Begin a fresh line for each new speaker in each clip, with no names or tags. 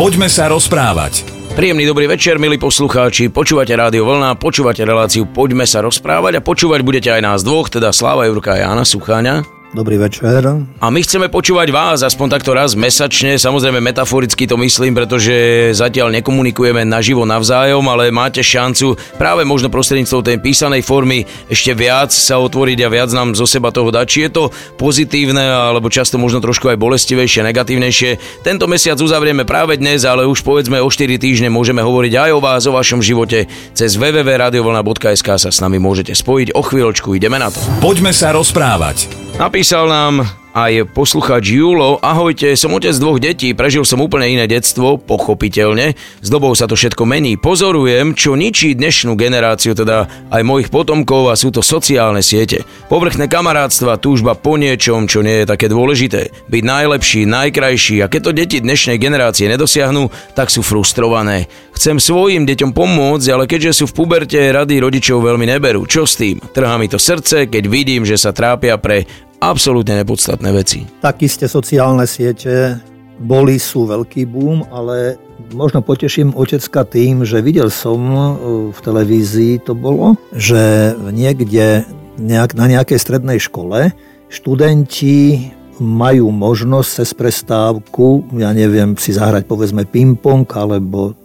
Poďme sa rozprávať.
Príjemný dobrý večer, milí poslucháči. Počúvate Rádio Vlna, počúvate reláciu Poďme sa rozprávať a počúvať budete aj nás dvoch, teda Sláva Jurka a Jana Sucháňa.
Dobrý večer.
A my chceme počúvať vás aspoň takto raz mesačne, samozrejme metaforicky to myslím, pretože zatiaľ nekomunikujeme naživo navzájom, ale máte šancu práve možno prostredníctvom tej písanej formy ešte viac sa otvoriť a viac nám zo seba toho dať. Či je to pozitívne, alebo často možno trošku aj bolestivejšie, negatívnejšie. Tento mesiac uzavrieme práve dnes, ale už povedzme o 4 týždne môžeme hovoriť aj o vás, o vašom živote. Cez www.radiovlna.sk sa s nami môžete spojiť. O chvíľočku ideme na to.
Poďme sa rozprávať.
Napísal nám aj poslucháč Julo. Ahojte, som otec dvoch detí, prežil som úplne iné detstvo, pochopiteľne. S dobou sa to všetko mení. Pozorujem, čo ničí dnešnú generáciu, teda aj mojich potomkov a sú to sociálne siete. Povrchné kamarátstva, túžba po niečom, čo nie je také dôležité. Byť najlepší, najkrajší a keď to deti dnešnej generácie nedosiahnu, tak sú frustrované. Chcem svojim deťom pomôcť, ale keďže sú v puberte, rady rodičov veľmi neberú. Čo s tým? Trhá mi to srdce, keď vidím, že sa trápia pre absolútne nepodstatné veci.
Tak isté sociálne siete boli, sú veľký boom, ale možno poteším otecka tým, že videl som e, v televízii to bolo, že niekde nejak, na nejakej strednej škole študenti majú možnosť cez prestávku, ja neviem, si zahrať povedzme ping-pong alebo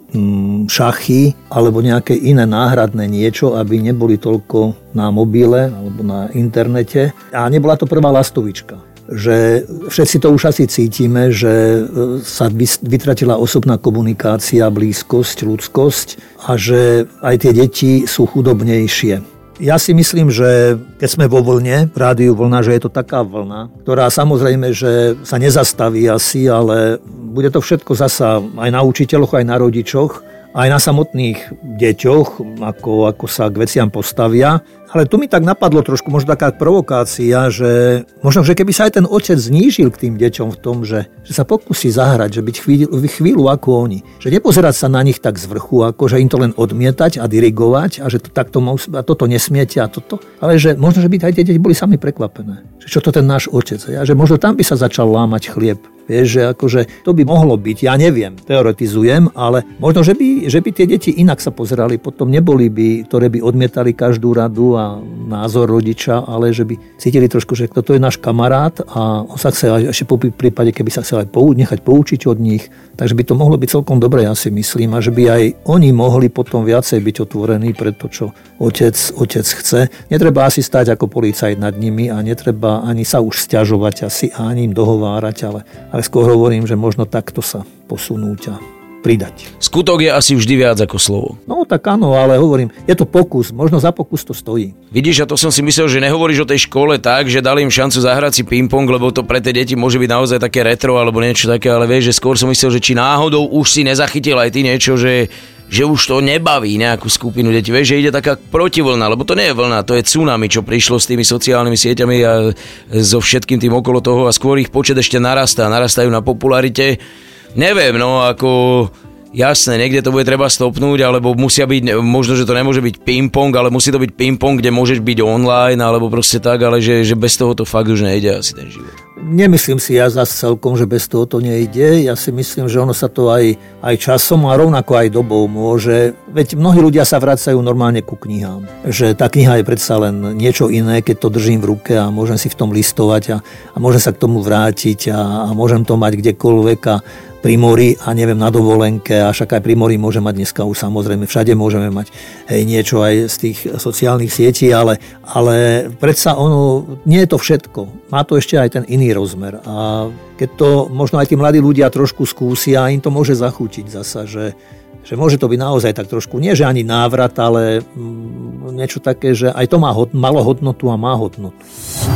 šachy alebo nejaké iné náhradné niečo, aby neboli toľko na mobile alebo na internete. A nebola to prvá lastovička že všetci to už asi cítime, že e, sa vytratila osobná komunikácia, blízkosť, ľudskosť a že aj tie deti sú chudobnejšie. Ja si myslím, že keď sme vo vlne, rádiu vlna, že je to taká vlna, ktorá samozrejme, že sa nezastaví asi, ale bude to všetko zasa aj na učiteľoch, aj na rodičoch, aj na samotných deťoch, ako, ako sa k veciam postavia. Ale tu mi tak napadlo trošku, možno taká provokácia, že možno, že keby sa aj ten otec znížil k tým deťom v tom, že, že sa pokusí zahrať, že byť chvíľu, chvíľu ako oni. Že nepozerať sa na nich tak z vrchu, ako že im to len odmietať a dirigovať a že to takto a toto nesmiete a toto. Ale že možno, že by aj tie deti boli sami prekvapené. Že čo to ten náš otec. A že možno tam by sa začal lámať chlieb Vieš, že akože to by mohlo byť, ja neviem, teoretizujem, ale možno, že by, že by tie deti inak sa pozerali, potom neboli by, ktoré by odmietali každú radu a názor rodiča, ale že by cítili trošku, že toto je náš kamarát a on sa chce ešte po prípade, keby sa chcel aj pou, nechať poučiť od nich, takže by to mohlo byť celkom dobre, ja si myslím, a že by aj oni mohli potom viacej byť otvorení pre to, čo otec, otec chce. Netreba asi stať ako policajt nad nimi a netreba ani sa už stiažovať asi a ani im dohovárať, ale ale skôr hovorím, že možno takto sa posunúť a pridať.
Skutok je asi vždy viac ako slovo.
No tak áno, ale hovorím, je to pokus, možno za pokus to stojí.
Vidíš, a to som si myslel, že nehovoríš o tej škole tak, že dali im šancu zahrať si ping-pong, lebo to pre tie deti môže byť naozaj také retro alebo niečo také, ale vieš, že skôr som myslel, že či náhodou už si nezachytil aj ty niečo, že že už to nebaví nejakú skupinu detí. Vieš, že ide taká protivlna, lebo to nie je vlna, to je tsunami, čo prišlo s tými sociálnymi sieťami a so všetkým tým okolo toho a skôr ich počet ešte narastá, narastajú na popularite. Neviem, no ako jasné, niekde to bude treba stopnúť, alebo musia byť, možno, že to nemôže byť ping-pong, ale musí to byť ping-pong, kde môžeš byť online, alebo proste tak, ale že, že bez toho to fakt už nejde asi ten život.
Nemyslím si ja zase celkom, že bez toho to nejde. Ja si myslím, že ono sa to aj, aj časom a rovnako aj dobou môže. Veď mnohí ľudia sa vracajú normálne ku knihám. Že tá kniha je predsa len niečo iné, keď to držím v ruke a môžem si v tom listovať a, a môžem sa k tomu vrátiť a, a môžem to mať kdekoľvek a pri mori a neviem na dovolenke a však aj pri mori môže mať dneska už samozrejme všade môžeme mať hej, niečo aj z tých sociálnych sietí, ale, ale predsa ono, nie je to všetko. Má to ešte aj ten iný rozmer a keď to možno aj tí mladí ľudia trošku skúsia, im to môže zachutiť zasa, že, že môže to byť naozaj tak trošku, nie že ani návrat, ale mm, niečo také, že aj to má hod, malo hodnotu a má hodnotu.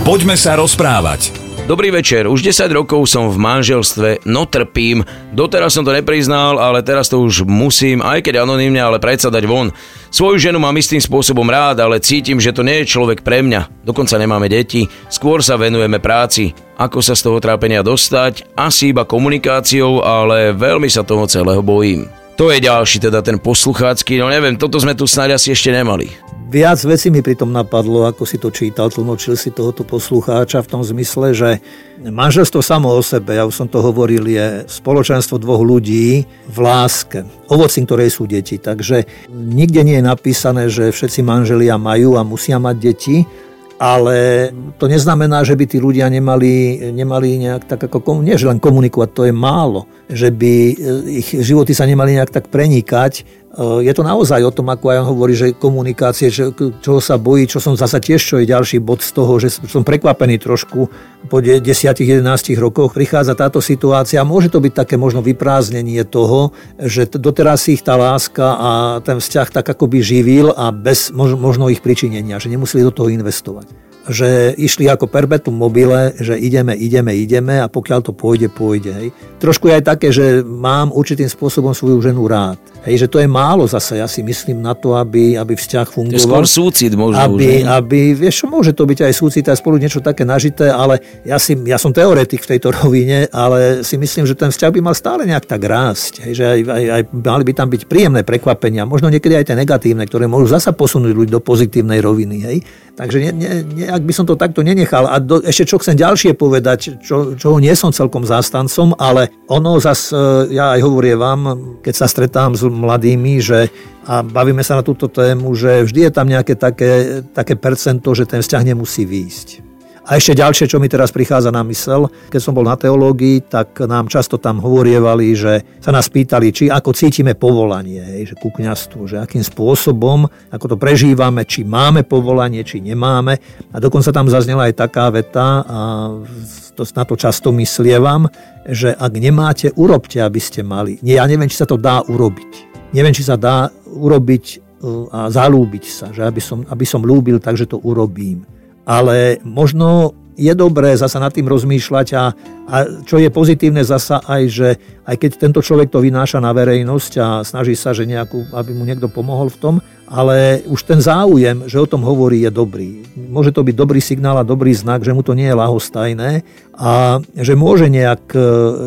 Poďme sa rozprávať.
Dobrý večer, už 10 rokov som v manželstve, no trpím. Doteraz som to nepriznal, ale teraz to už musím, aj keď anonymne, ale predsa dať von. Svoju ženu mám istým spôsobom rád, ale cítim, že to nie je človek pre mňa. Dokonca nemáme deti, skôr sa venujeme práci. Ako sa z toho trápenia dostať? Asi iba komunikáciou, ale veľmi sa toho celého bojím. To je ďalší, teda ten posluchácky, no neviem, toto sme tu snáď asi ešte nemali.
Viac vecí mi pritom napadlo, ako si to čítal, tlmočil si tohoto poslucháča v tom zmysle, že manželstvo samo o sebe, ja už som to hovoril, je spoločenstvo dvoch ľudí v láske, ovocím ktorej sú deti. Takže nikde nie je napísané, že všetci manželia majú a musia mať deti, ale to neznamená, že by tí ľudia nemali, nemali nejak tak ako, nie že len komunikovať, to je málo, že by e, ich životy sa nemali nejak tak prenikať. E, je to naozaj o tom, ako aj on hovorí, že komunikácie, že, čoho sa bojí, čo som zasa tiež, čo je ďalší bod z toho, že som prekvapený trošku po 10-11 rokoch prichádza táto situácia. Môže to byť také možno vyprázdnenie toho, že doteraz ich tá láska a ten vzťah tak akoby živil a bez možno ich pričinenia, že nemuseli do toho investovať že išli ako perpetuum mobile, že ideme, ideme, ideme a pokiaľ to pôjde, pôjde. Hej. Trošku je aj také, že mám určitým spôsobom svoju ženu rád. Hej, že to je málo zase, ja si myslím na to, aby, aby vzťah fungoval. To je
skôr súcit možno.
Aby, už, aby, vieš, môže to byť aj súcit, aj spolu niečo také nažité, ale ja, si, ja som teoretik v tejto rovine, ale si myslím, že ten vzťah by mal stále nejak tak rásť. Hej, že aj, aj, aj, mali by tam byť príjemné prekvapenia, možno niekedy aj tie negatívne, ktoré môžu zasa posunúť ľudí do pozitívnej roviny. Hej. Takže ne, ne, ne, ak by som to takto nenechal, a do, ešte čo chcem ďalšie povedať, čo, čo nie som celkom zástancom, ale ono zas, e, ja aj hovorím vám, keď sa stretám s mladými, že a bavíme sa na túto tému, že vždy je tam nejaké také, také percento, že ten vzťah nemusí výjsť. A ešte ďalšie, čo mi teraz prichádza na mysel, keď som bol na teológii, tak nám často tam hovorievali, že sa nás pýtali, či ako cítime povolanie, hej, že ku kňastvu, že akým spôsobom, ako to prežívame, či máme povolanie, či nemáme. A dokonca tam zaznela aj taká veta, a to, na to často myslievam, že ak nemáte, urobte, aby ste mali. Nie, ja neviem, či sa to dá urobiť. Neviem, či sa dá urobiť e, a zalúbiť sa, že aby som, aby som lúbil, takže to urobím ale možno je dobré zasa nad tým rozmýšľať a, a čo je pozitívne zasa aj, že aj keď tento človek to vynáša na verejnosť a snaží sa, že nejakú, aby mu niekto pomohol v tom, ale už ten záujem, že o tom hovorí, je dobrý. Môže to byť dobrý signál a dobrý znak, že mu to nie je lahostajné a že môže nejak e,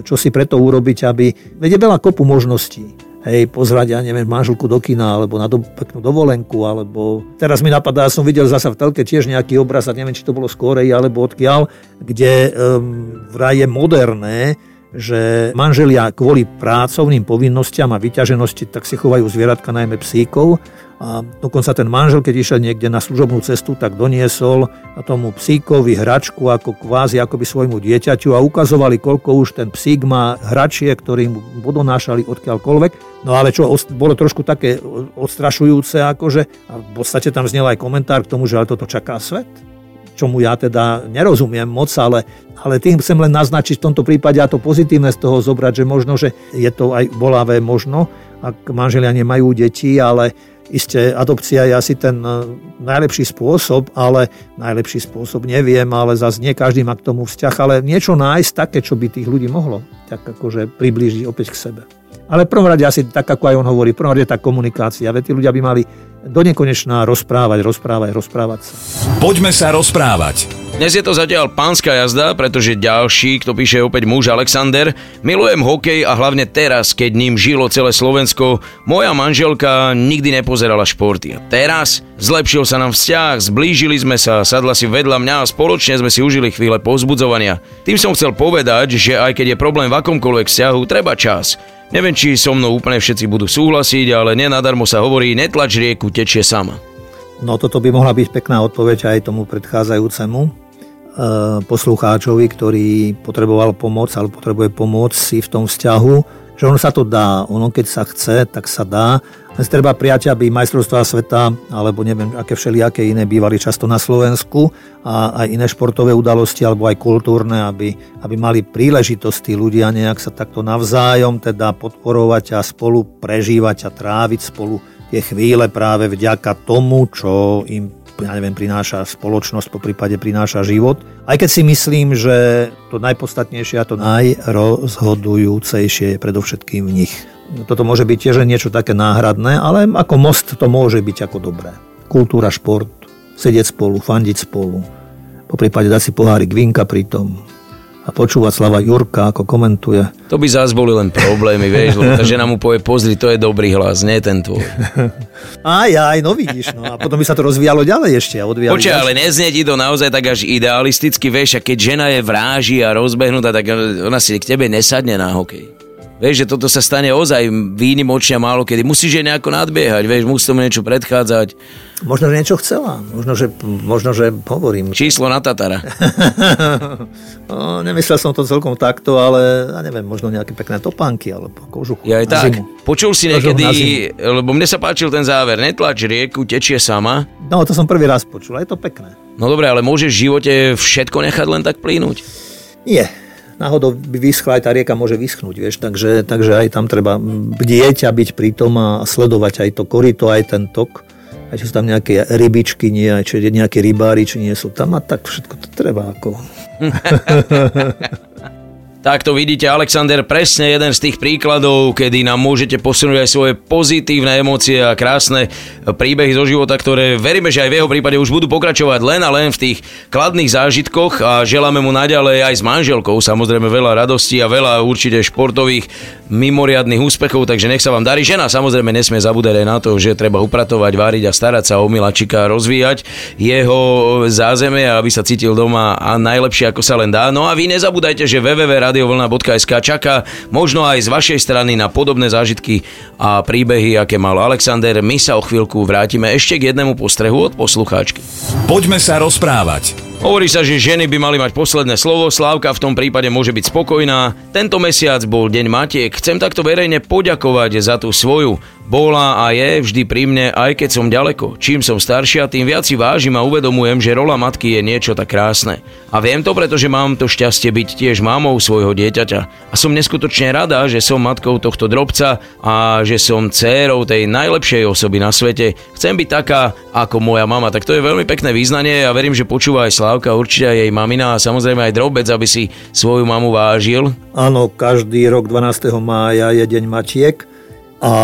čo si preto urobiť, aby... Veď veľa kopu možností hej, pozrať, ja neviem, manželku do kina, alebo na do, peknú dovolenku, alebo teraz mi napadá, ja som videl zasa v telke tiež nejaký obraz, a neviem, či to bolo z Korei, alebo odkiaľ, kde um, vraj je moderné, že manželia kvôli pracovným povinnostiam a vyťaženosti tak si chovajú zvieratka, najmä psíkov. A dokonca ten manžel, keď išiel niekde na služobnú cestu, tak doniesol tomu psíkovi hračku ako kvázi akoby svojmu dieťaťu a ukazovali, koľko už ten psík má hračie, ktorý mu odkiaľkoľvek. No ale čo bolo trošku také odstrašujúce, akože a v podstate tam znel aj komentár k tomu, že ale toto čaká svet čomu ja teda nerozumiem moc, ale, ale tým chcem len naznačiť v tomto prípade a to pozitívne z toho zobrať, že možno, že je to aj bolavé možno, ak manželia nemajú deti, ale Isté, adopcia je asi ten e, najlepší spôsob, ale najlepší spôsob neviem, ale zase nie každý má k tomu vzťah, ale niečo nájsť také, čo by tých ľudí mohlo tak akože priblížiť opäť k sebe. Ale v prvom rade asi tak, ako aj on hovorí, v prvom rade tá komunikácia. Veď tí ľudia by mali do nekonečná rozprávať, rozprávať, rozprávať sa.
Poďme sa rozprávať.
Dnes je to zatiaľ pánska jazda, pretože ďalší, kto píše opäť muž Alexander, milujem hokej a hlavne teraz, keď ním žilo celé Slovensko, moja manželka nikdy nepozerala športy. A teraz zlepšil sa nám vzťah, zblížili sme sa, sadla si vedľa mňa a spoločne sme si užili chvíle pozbudzovania. Tým som chcel povedať, že aj keď je problém v akomkoľvek vzťahu, treba čas. Neviem, či so mnou úplne všetci budú súhlasiť, ale nenadarmo sa hovorí, netlač rieku, tečie sama.
No toto by mohla byť pekná odpoveď aj tomu predchádzajúcemu e, poslucháčovi, ktorý potreboval pomoc, alebo potrebuje pomoc si v tom vzťahu že ono sa to dá. Ono keď sa chce, tak sa dá. Len treba prijať, aby majstrovstvá sveta, alebo neviem, aké všelijaké iné bývali často na Slovensku a aj iné športové udalosti, alebo aj kultúrne, aby, aby mali príležitosti ľudia nejak sa takto navzájom teda podporovať a spolu prežívať a tráviť spolu tie chvíle práve vďaka tomu, čo im ja neviem, prináša spoločnosť, po prípade prináša život. Aj keď si myslím, že to najpodstatnejšie a to najrozhodujúcejšie je predovšetkým v nich. Toto môže byť tiež niečo také náhradné, ale ako most to môže byť ako dobré. Kultúra, šport, sedieť spolu, fandiť spolu, po prípade dať si pohárik vinka pri tom. A počúvať Slava Jurka, ako komentuje.
To by zás boli len problémy, vieš, lebo tá žena mu povie, pozri, to je dobrý hlas, nie ten tvoj.
Aj, aj, no vidíš, no a potom by sa to rozvíjalo ďalej ešte.
Počkaj, ale neznie ti to naozaj tak až idealisticky, vieš, a keď žena je vráži a rozbehnutá, tak ona si k tebe nesadne na hokej. Vieš, že toto sa stane ozaj výnimočne málo kedy. Musíš jej nejako nadbiehať, vieš, musí tomu niečo predchádzať.
Možno, že niečo chcela. Možno, že, možno, že hovorím.
Číslo na Tatara.
no, nemyslel som to celkom takto, ale ja neviem, možno nejaké pekné topánky alebo kožuchu.
Ja aj tak. Zimu. Počul si niekedy, lebo mne sa páčil ten záver, netlač rieku, tečie sama.
No, to som prvý raz počul, je to pekné.
No dobre, ale môžeš v živote všetko nechať len tak plínuť?
Nie, náhodou vyschla, aj tá rieka môže vyschnúť, vieš, takže, takže aj tam treba bdieť a byť pritom a sledovať aj to korito, aj ten tok, aj či sú tam nejaké rybičky, nie, aj či nejaké rybári, či nie sú tam a tak všetko to treba ako...
Tak to vidíte, Alexander, presne jeden z tých príkladov, kedy nám môžete posunúť aj svoje pozitívne emócie a krásne príbehy zo života, ktoré veríme, že aj v jeho prípade už budú pokračovať len a len v tých kladných zážitkoch a želáme mu naďalej aj s manželkou samozrejme veľa radostí a veľa určite športových mimoriadných úspechov, takže nech sa vám darí. Žena samozrejme nesmie zabúdať aj na to, že treba upratovať, váriť a starať sa o a rozvíjať jeho zázemie, aby sa cítil doma a najlepšie ako sa len dá. No a vy nezabúdajte, že www radiovlna.sk čaká možno aj z vašej strany na podobné zážitky a príbehy, aké mal Alexander. My sa o chvíľku vrátime ešte k jednému postrehu od poslucháčky.
Poďme sa rozprávať.
Hovorí sa, že ženy by mali mať posledné slovo, Slávka v tom prípade môže byť spokojná. Tento mesiac bol Deň Matiek. Chcem takto verejne poďakovať za tú svoju. Bola a je vždy pri mne, aj keď som ďaleko. Čím som staršia, tým viac si vážim a uvedomujem, že rola matky je niečo tak krásne. A viem to, pretože mám to šťastie byť tiež mamou svojho dieťaťa. A som neskutočne rada, že som matkou tohto drobca a že som dcérou tej najlepšej osoby na svete. Chcem byť taká ako moja mama. Tak to je veľmi pekné význanie a verím, že počúva aj Slávka určite aj jej mamina a samozrejme aj drobec, aby si svoju mamu vážil.
Áno, každý rok 12. mája je deň Matiek a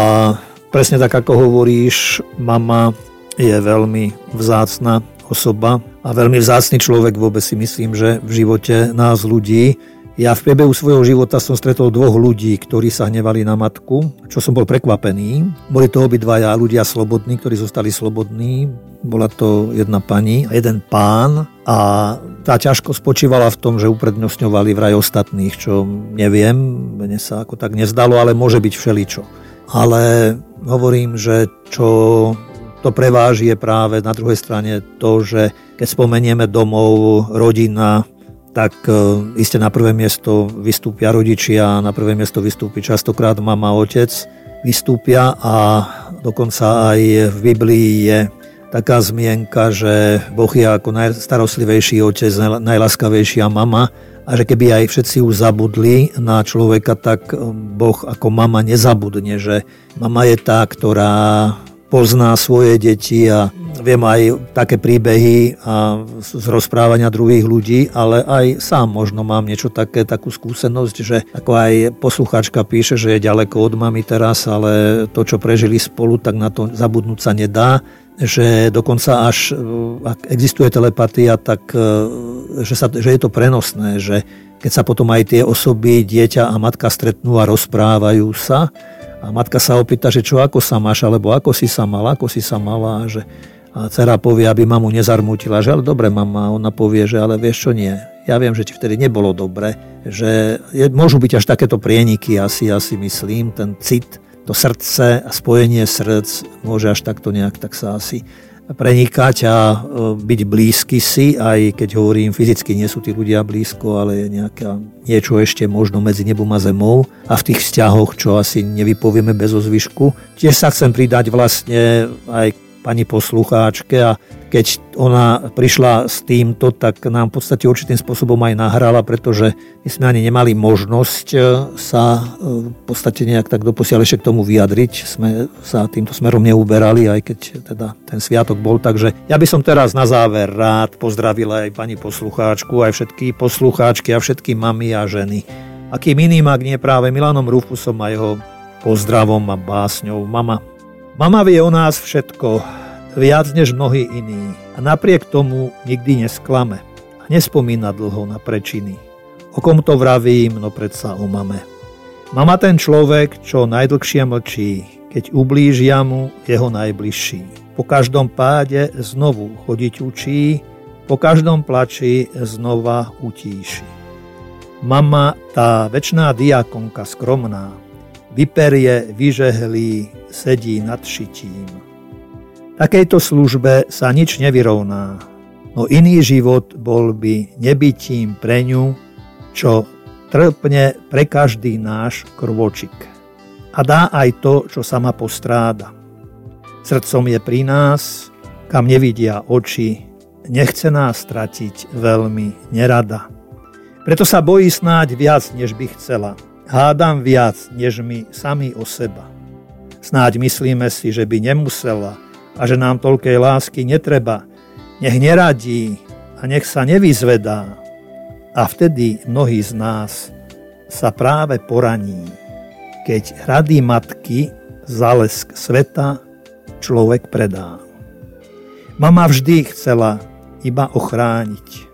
presne tak ako hovoríš, mama je veľmi vzácna osoba a veľmi vzácný človek vôbec si myslím, že v živote nás ľudí ja v priebehu svojho života som stretol dvoch ľudí, ktorí sa hnevali na matku, čo som bol prekvapený. Boli to obidvaja ľudia slobodní, ktorí zostali slobodní. Bola to jedna pani a jeden pán a tá ťažko spočívala v tom, že uprednostňovali vraj ostatných, čo neviem, mne sa ako tak nezdalo, ale môže byť všeličo. Ale hovorím, že čo to preváži je práve na druhej strane to, že keď spomenieme domov, rodina, tak e, iste na prvé miesto vystúpia rodičia, na prvé miesto vystúpi častokrát mama, otec, vystúpia a dokonca aj v Biblii je taká zmienka, že Boh je ako najstarostlivejší otec, najlaskavejšia mama a že keby aj všetci už zabudli na človeka, tak e, Boh ako mama nezabudne, že mama je tá, ktorá pozná svoje deti a viem aj také príbehy a z rozprávania druhých ľudí, ale aj sám možno mám niečo také, takú skúsenosť, že ako aj poslucháčka píše, že je ďaleko od mami teraz, ale to, čo prežili spolu, tak na to zabudnúť sa nedá že dokonca až ak existuje telepatia, tak že, sa, že je to prenosné, že keď sa potom aj tie osoby, dieťa a matka stretnú a rozprávajú sa, a matka sa opýta, že čo ako sa máš, alebo ako si sa mala, ako si sa mala, že a dcera povie, aby mamu nezarmútila, že ale dobre mama, ona povie, že ale vieš čo nie, ja viem, že ti vtedy nebolo dobre, že je, môžu byť až takéto prieniky, asi, asi myslím, ten cit, to srdce a spojenie srdc môže až takto nejak, tak sa asi prenikať a e, byť blízky si, aj keď hovorím fyzicky, nie sú tí ľudia blízko, ale je nejaká, niečo ešte možno medzi nebom a zemou a v tých vzťahoch, čo asi nevypovieme bez ozvyšku. Tiež sa chcem pridať vlastne aj pani poslucháčke a keď ona prišla s týmto, tak nám v podstate určitým spôsobom aj nahrala, pretože my sme ani nemali možnosť e, sa e, v podstate nejak tak doposiaľ ešte k tomu vyjadriť. Sme sa týmto smerom neuberali, aj keď teda ten sviatok bol. Takže ja by som teraz na záver rád pozdravil aj pani poslucháčku, aj všetky poslucháčky a všetky mamy a ženy. Akým iným, ak nie práve Milanom Rufusom a jeho pozdravom a básňou. Mama, Mama vie o nás všetko, viac než mnohí iní. A napriek tomu nikdy nesklame a nespomína dlho na prečiny. O kom to vravím, no predsa o mame. Mama ten človek, čo najdlhšie mlčí, keď ublížia mu jeho najbližší. Po každom páde znovu chodiť učí, po každom plači znova utíši. Mama, tá väčšiná diakonka skromná, vyperie, vyžehlí, sedí nad šitím. Takejto službe sa nič nevyrovná, no iný život bol by nebytím pre ňu, čo trpne pre každý náš krvočik. A dá aj to, čo sama postráda. Srdcom je pri nás, kam nevidia oči, nechce nás stratiť veľmi nerada. Preto sa bojí snáď viac, než by chcela. Hádam viac, než my sami o seba. Snáď myslíme si, že by nemusela a že nám toľkej lásky netreba. Nech neradí a nech sa nevyzvedá. A vtedy mnohí z nás sa práve poraní, keď hrady matky zálesk sveta človek predá. Mama vždy chcela iba ochrániť.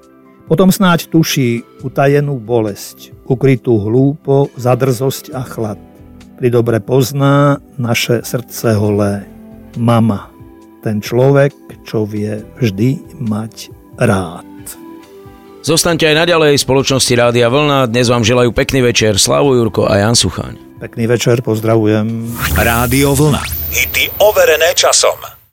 Potom snáď tuší utajenú bolesť, ukrytú hlúpo, zadrzosť a chlad. Pri dobre pozná naše srdce holé. Mama, ten človek, čo vie vždy mať rád.
Zostaňte aj naďalej v spoločnosti Rádia Vlna. Dnes vám želajú pekný večer Slavo Jurko a Jan Suchaň.
Pekný večer, pozdravujem.
Rádio Vlna. Hity overené časom.